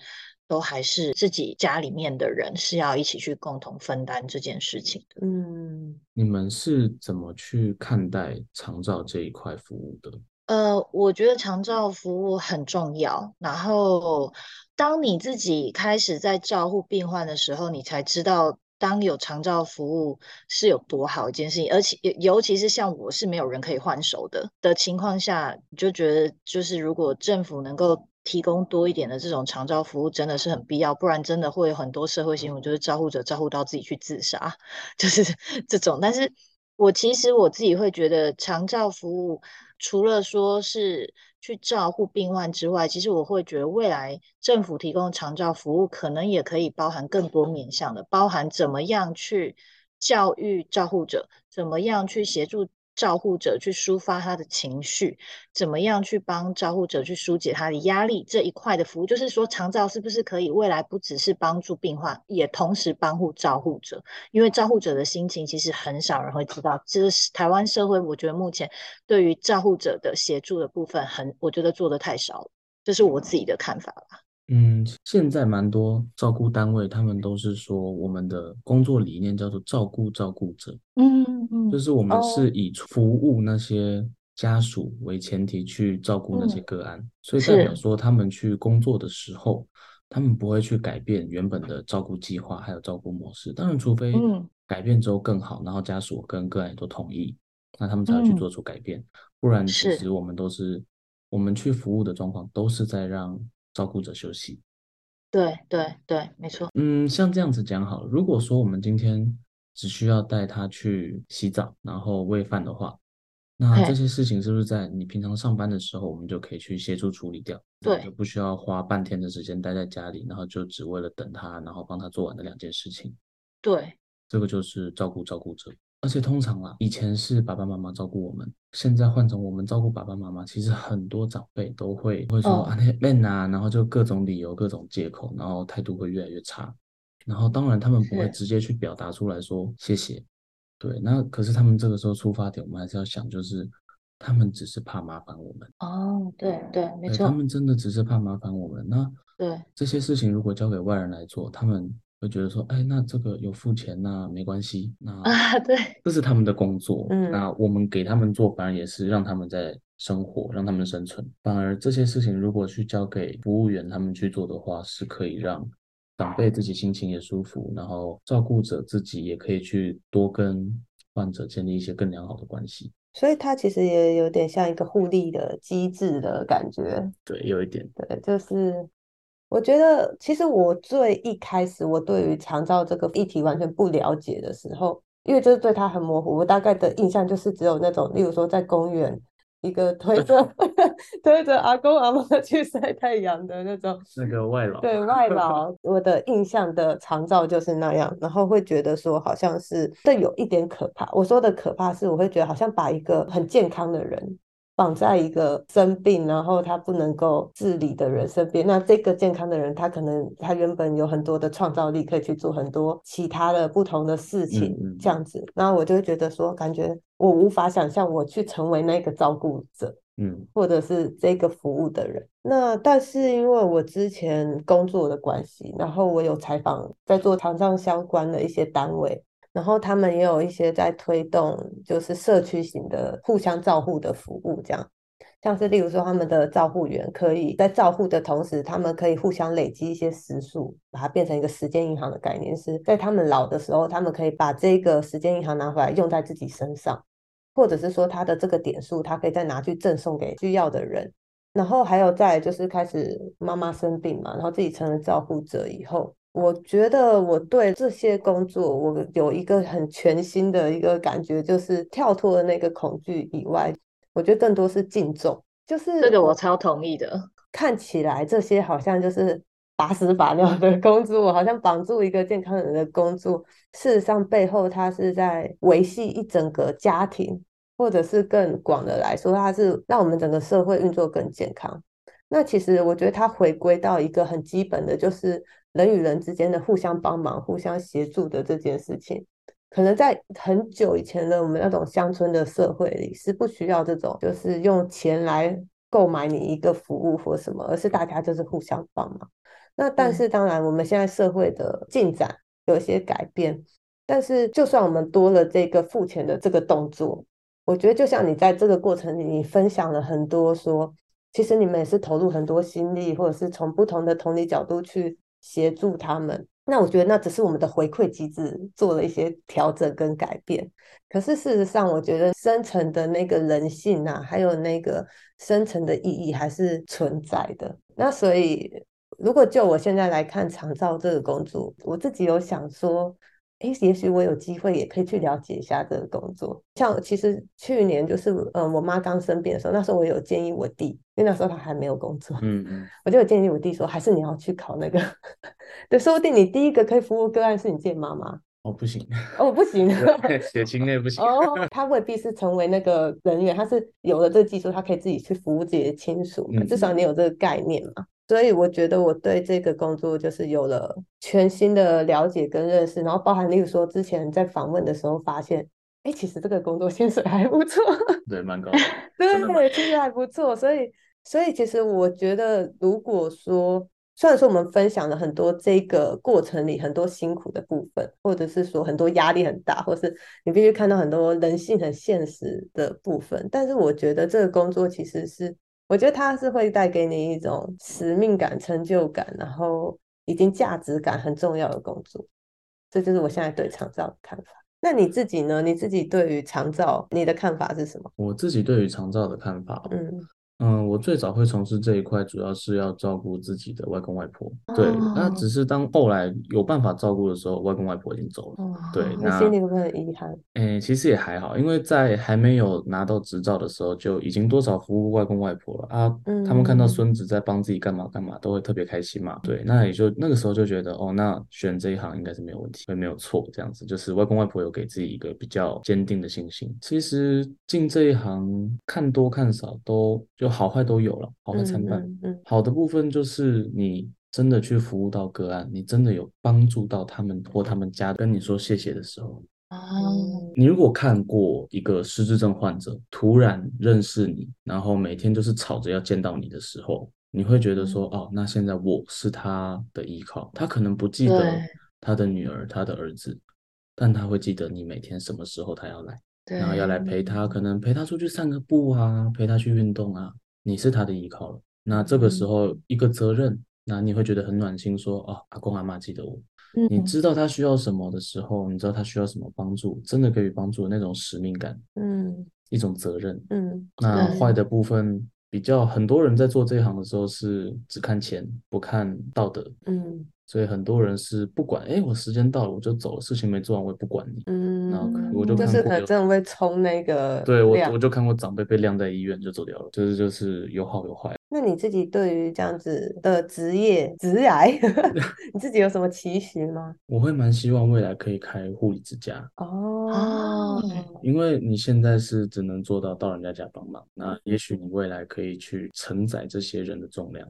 都还是自己家里面的人是要一起去共同分担这件事情的。嗯，你们是怎么去看待长照这一块服务的？呃，我觉得长照服务很重要。然后，当你自己开始在照护病患的时候，你才知道，当有长照服务是有多好一件事情。而且，尤尤其是像我是没有人可以换手的的情况下，你就觉得，就是如果政府能够提供多一点的这种长照服务，真的是很必要。不然，真的会有很多社会新闻，就是照护者照护到自己去自杀，就是这种。但是。我其实我自己会觉得，长照服务除了说是去照护病患之外，其实我会觉得未来政府提供的长照服务，可能也可以包含更多面向的，包含怎么样去教育照护者，怎么样去协助照护者去抒发他的情绪，怎么样去帮照护者去疏解他的压力这一块的服务，就是说长照是不是可以未来不只是帮助病患，也同时帮护照护者？因为照护者的心情其实很少人会知道，这是台湾社会，我觉得目前对于照护者的协助的部分很，我觉得做的太少了，这是我自己的看法啦。嗯，现在蛮多照顾单位，他们都是说我们的工作理念叫做照顾照顾者，嗯嗯就是我们哦是以服务那些家属为前提去照顾那些嗯个案，所以代表是说他们去工作的时候，他们不会去改变原本的照顾计划还有照顾模式。当然，除非嗯改变之后更好，然后家属跟个案也都同意，那他们才会去嗯做出改变。不然，其是实我们都是我们去服务的状况都是在让照顾者休息。对对对，没错。嗯，像这样子讲好了，如果说我们今天只需要带他去洗澡，然后喂饭的话，那这些事情是不是在你平常上班的时候，我们就可以去协助处理掉？对就不需要花半天的时间待在家里，然后就只为了等他，然后帮他做完的两件事情。对，这个就是照顾照顾者。而且通常啦，以前是爸爸妈妈照顾我们，现在换成我们照顾爸爸妈妈，其实很多长辈都会会说哦。啊那笨啊，然后就各种理由、各种借口，然后态度会越来越差。然后当然他们不会直接去表达出来说谢谢，对，那可是他们这个时候出发点，我们还是要想，就是他们只是怕麻烦我们，哦，对对，没。错，他，们真的只是怕麻烦我们。那对，这些事情如果交给外人来做，他们会觉得说，哎，那这个有付钱，那没关系，那啊，对，这是他们的工作，嗯那我们给他们做，反而也是让他们在生活，让他们生存。反而这些事情如果去交给服务员他们去做的话，是可以让长辈自己心情也舒服，然后照顾者自己也可以去多跟患者建立一些更良好的关系。所以它其实也有点像一个互利的机制的感觉。对，有一点，对，就是我觉得，其实我最一开始我对于长照这个议题完全不了解的时候，因为就是对它很模糊，我大概的印象就是只有那种，例如说在公园一个推着 推着阿公阿妈 去晒太阳的那种，那个外劳，对外劳，我的印象的长照就是那样，然后会觉得说好像是这有一点可怕。我说的可怕是，我会觉得好像把一个很健康的人绑在一个生病，然后他不能够自理的人身边。那这个健康的人，他可能他原本有很多的创造力，可以去做很多其他的不同的事情嗯嗯，这样子。然后我就会觉得说，感觉我无法想象我去成为那个照顾者。嗯或者是这个服务的人。那但是因为我之前工作的关系，然后我有采访在做长照相关的一些单位，然后他们也有一些在推动就是社区型的互相照护的服务，这样。像是例如说，他们的照护员可以在照护的同时，他们可以互相累积一些时数，把它变成一个时间银行的概念，是在他们老的时候，他们可以把这个时间银行拿回来用在自己身上。或者是说他的这个点数，他可以再拿去赠送给需要的人。然后还有再就是开始妈妈生病嘛，然后自己成了照顾者以后，我觉得我对这些工作，我有一个很全新的一个感觉，就是跳脱了那个恐惧以外，我觉得更多是敬重，就是这个我超同意的。看起来这些好像就是把屎把尿的工作，好像绑住一个健康人的工作，事实上背后它是在维系一整个家庭，或者是更广的来说，它是让我们整个社会运作更健康。那其实我觉得它回归到一个很基本的，就是人与人之间的互相帮忙、互相协助的这件事情。可能在很久以前的我们那种乡村的社会里，是不需要这种就是用钱来购买你一个服务或什么，而是大家就是互相帮忙。那但是当然，我们现在社会的进展有一些改变，但是就算我们多了这个付钱的这个动作，我觉得就像你在这个过程里，你分享了很多说，其实你们也是投入很多心力，或者是从不同的同理角度去协助他们。那我觉得那只是我们的回馈机制做了一些调整跟改变，可是事实上，我觉得深层的那个人性啊，还有那个深层的意义还是存在的。那所以，如果就我现在来看长照这个工作，我自己有想说，诶，也许我有机会也可以去了解一下这个工作。像其实去年就是，嗯，我妈刚生病的时候，那时候我有建议我弟，因为那时候他还没有工作，嗯嗯，我就有建议我弟说，还是你要去考那个，对，说不定你第一个可以服务个案是你自己妈妈。哦不行，哦，不行，血亲类不行。哦，他未必是成为那个人员，他是有了这个技术，他可以自己去服务自己的亲属嘛，嗯至少你有这个概念嘛。所以我觉得我对这个工作就是有了全新的了解跟认识，然后包含例如说之前在访问的时候发现，哎，其实这个工作薪水还不错，对，蛮高的。真的吗对，其实还不错。所以，所以其实我觉得，如果说虽然说我们分享了很多这个过程里很多辛苦的部分，或者是说很多压力很大，或是你必须看到很多人性很现实的部分，但是我觉得这个工作其实是，我觉得它是会带给你一种使命感、成就感，然后已经价值感很重要的工作。这就是我现在对长照的看法。那你自己呢？你自己对于长照你的看法是什么？我自己对于长照的看法哦，嗯嗯，我最早会从事这一块，主要是要照顾自己的外公外婆。对，那哦只是当后来有办法照顾的时候，外公外婆已经走了。哦，对你那心里会不会很遗憾？诶，其实也还好，因为在还没有拿到执照的时候，就已经多少服务外公外婆了啊。他们看到嗯孙子在帮自己干嘛干嘛，都会特别开心嘛。对，那也就那个时候就觉得，哦，那选这一行应该是没有问题，会没有错，这样子就是外公外婆有给自己一个比较坚定的信心。其实进这一行看多看少都就好坏都有了，好坏参半。嗯嗯好的部分就是你真的去服务到个案，你真的有帮助到他们或他们家跟你说谢谢的时候，哦，嗯你如果看过一个失智症患者突然认识你，然后每天就是吵着要见到你的时候，你会觉得说，哦，那现在我是他的依靠。他可能不记得他的女儿、他的儿子，但他会记得你每天什么时候他要来，对，然后要来陪他，可能陪他出去散个步啊，陪他去运动啊，你是他的依靠了。那这个时候一个责任，那你会觉得很暖心，说，哦，阿公阿妈记得我。你嗯知道他需要什么的时候，你知道他需要什么帮助，真的给予帮助的那种使命感，嗯一种责任。嗯那坏的部分比较，很多人在做这一行的时候是只看钱不看道德，嗯所以很多人是不管，哎，我时间到了我就走了，事情没做完我也不管你。然后可嗯，我就就是可能真的会冲那个对我我就看过长辈被晾在医院就走掉了，就是就是有好有坏。那你自己对于这样子的职业职涯，你自己有什么期许吗？我会蛮希望未来可以开护理之家，哦，因为你现在是只能做到到人家家帮忙，那也许你未来可以去承载这些人的重量。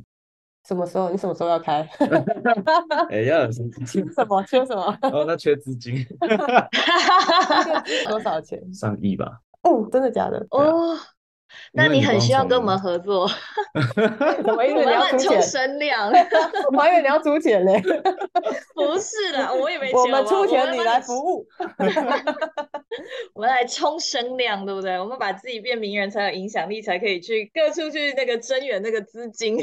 什么时候？你什么时候要开？哎呀，什么 什么缺什么？哦，那缺资金，多少钱？上亿吧。哦，真的假的？哦，那你很需要跟我从们合作，什么意思？我你要出钱？声量，我还以为你要出钱呢。不是的，我也没 钱，我们出钱，你来服服务。我们来冲声量，对不对？我们把自己变名人才有影响力，才可以去各处去那个增援那个资金。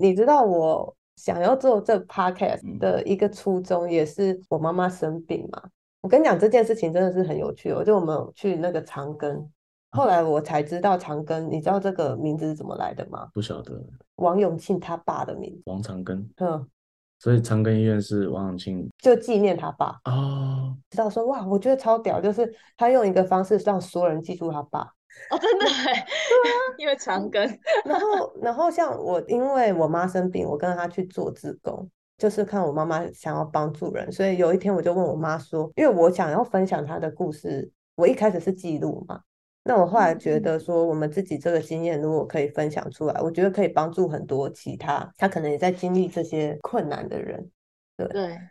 你知道我想要做这 podcast 嗯的一个初衷，也是我妈妈生病嘛。我跟你讲这件事情真的是很有趣哦，就我们去那个长庚，后来我才知道长庚，你知道这个名字是怎么来的吗？不晓得王永庆他爸的名字，王长庚，嗯，所以长庚医院是王永庆就纪念他爸。哦，知道说哇，我觉得超屌，就是他用一个方式让所有人记住他爸。哦，真的 哎，因为长庚，然后，然后像我，因为我妈生病，我跟着她去做志工。就是看我妈妈想要帮助人，所以有一天我就问我妈说，因为我想要分享她的故事，我一开始是记录嘛，那我后来觉得说，我们自己这个经验如果可以分享出来，我觉得可以帮助很多其他他可能也在经历这些困难的人。对，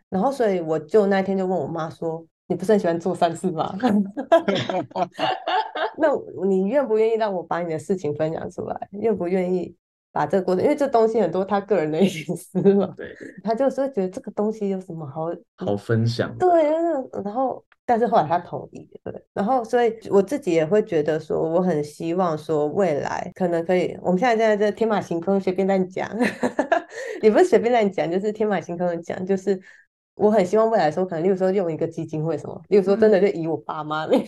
然后所以我就那天就问我妈说：“你不是很喜欢做善事吗？那你愿不愿意让我把你的事情分享出来？愿不愿意把这个过程？因为这东西很多他个人的 隐私嘛，对，他就是会觉得这个东西有什么好好分享的。对，那然后但是后来他同意，对，然后所以我自己也会觉得说，我很希望说未来可能可以，我们现在现在这天马行空随便乱讲，也不是随便乱讲，就是天马行空的讲，就是我很希望未来说，可能例如说用一个基金会什么，例如说真的就以我爸妈那。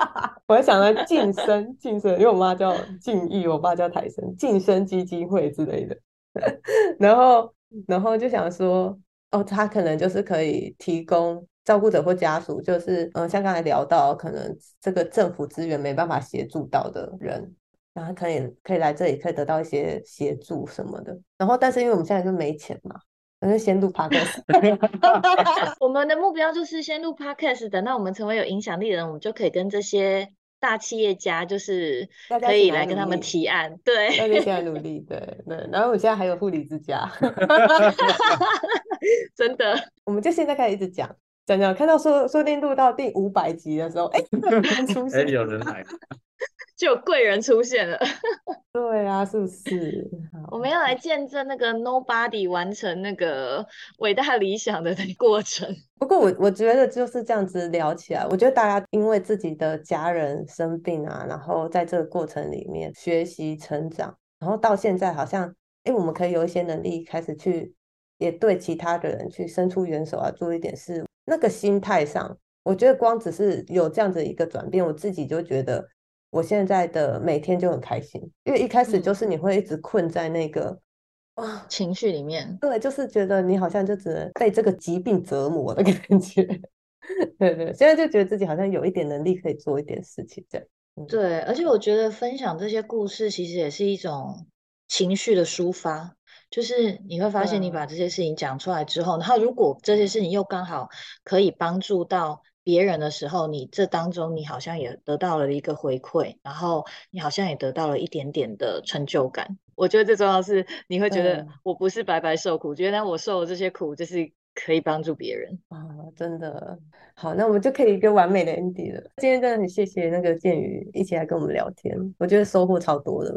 我还想到晋升，晋升，因为我妈叫晋义，我爸叫台生，晋升基金会之类的。然后，然后就想说，哦，他可能就是可以提供照顾者或家属，就是嗯，像刚才聊到，可能这个政府资源没办法协助到的人，然后可以可以来这里，可以得到一些协助什么的。然后，但是因为我们现在就没钱嘛。那就先录 podcast。我们的目标就是先录 podcast，等到我们成为有影响力的人，我们就可以跟这些大企业家，就是可以来跟他们提案。对，大家现在努 力，对对。然后我现在还有护理之家，真的。我们就现在开始一直讲讲讲，看到说说不定录到第五百集的时候，哎，出现，哎，有人来。就有贵人出现了，对啊，是不是？我们要来见证那个 Nobody 完成那个 伟大理想的过程。不过我我觉得就是这样子聊起来，我觉得大家因为自己的家人生病啊，然后在这个过程里面学习成长，然后到现在好像，哎，我们可以有一些能力开始去，也对其他的人去伸出援手啊，做一点事。那个心态上，我觉得光只是有这样子一个转变，我自己就觉得。我现在的每天就很开心，因为一开始就是你会一直困在那个啊。情绪里面，对，就是觉得你好像就只能被这个疾病折磨的 感觉，对对，现在就觉得自己好像有一点能力可以做一点事情这样。对，而且我觉得分享这些故事其实也是一种情绪的抒发，就是你会发现你把这些事情讲出来之后，然后如果这些事情又刚好可以帮助到。别人的时候，你这当中你好像也得到了一个回馈，然后你好像也得到了一点点的成就感。我觉得最重要是你会觉得我不是白白受苦，觉得我受的这些苦就是可以帮助别人啊！真的好，那我们就可以一个完美的 ending 了。今天真的很谢谢那个建宇一起来跟我们聊天，我觉得收获超多的。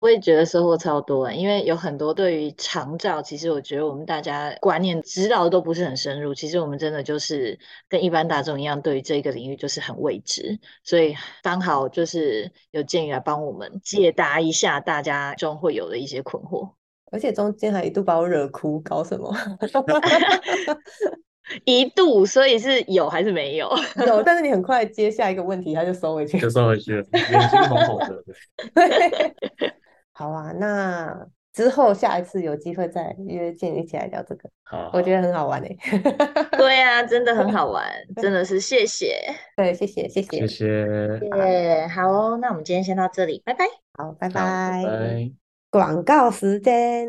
我也觉得收获超多，因为有很多对于长照，其实我觉得我们大家观念知道都不是很深入。其实我们真的就是跟一般大众一样，对于这个领域就是很未知。所以刚好就是有建议来帮我们解答一下大家中会有的一些困惑。而且中间还一度把我惹哭，搞什么？一度，所以是有还是没有？有，但是你很快接下一个问题，他就收回去，就收回去了，眼睛红红的。好啊，那之后下一次有机会再约见一起来聊这个，好，我觉得很好玩诶。对啊，真的很好玩，真的是谢谢。对，谢谢，谢谢，谢谢。耶，好哦，那我们今天先到这里，拜拜。好，拜拜。拜。广告时间，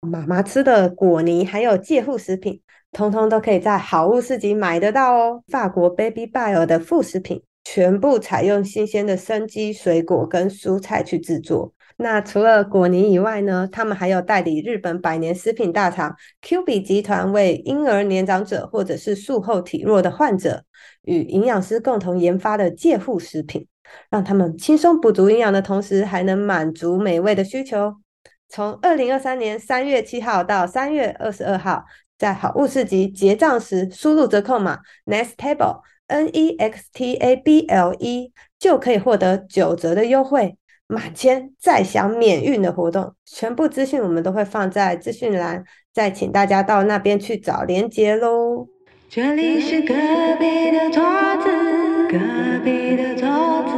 妈妈吃的果泥还有介护食品，通通都可以在好物市集买得到哦。法国 Baby Bio 的副食品，全部采用新鲜的生机水果跟蔬菜去制作。那除了果泥以外呢？他们还有代理日本百年食品大厂 Q B 集团，为婴儿、年长者或者是术后体弱的患者与营养师共同研发的介护食品，让他们轻松补足营养的同时，还能满足美味的需求。从二零二三年三月七号到三月二十二号，在好物市集结账时输入折扣码 Next Table N E X T A B L E，就可以获得九折的优惠。满千再享免运的活动，全部资讯我们都会放在资讯栏，再请大家到那边去找连接喽。这里是隔壁的桌子，隔壁的桌子。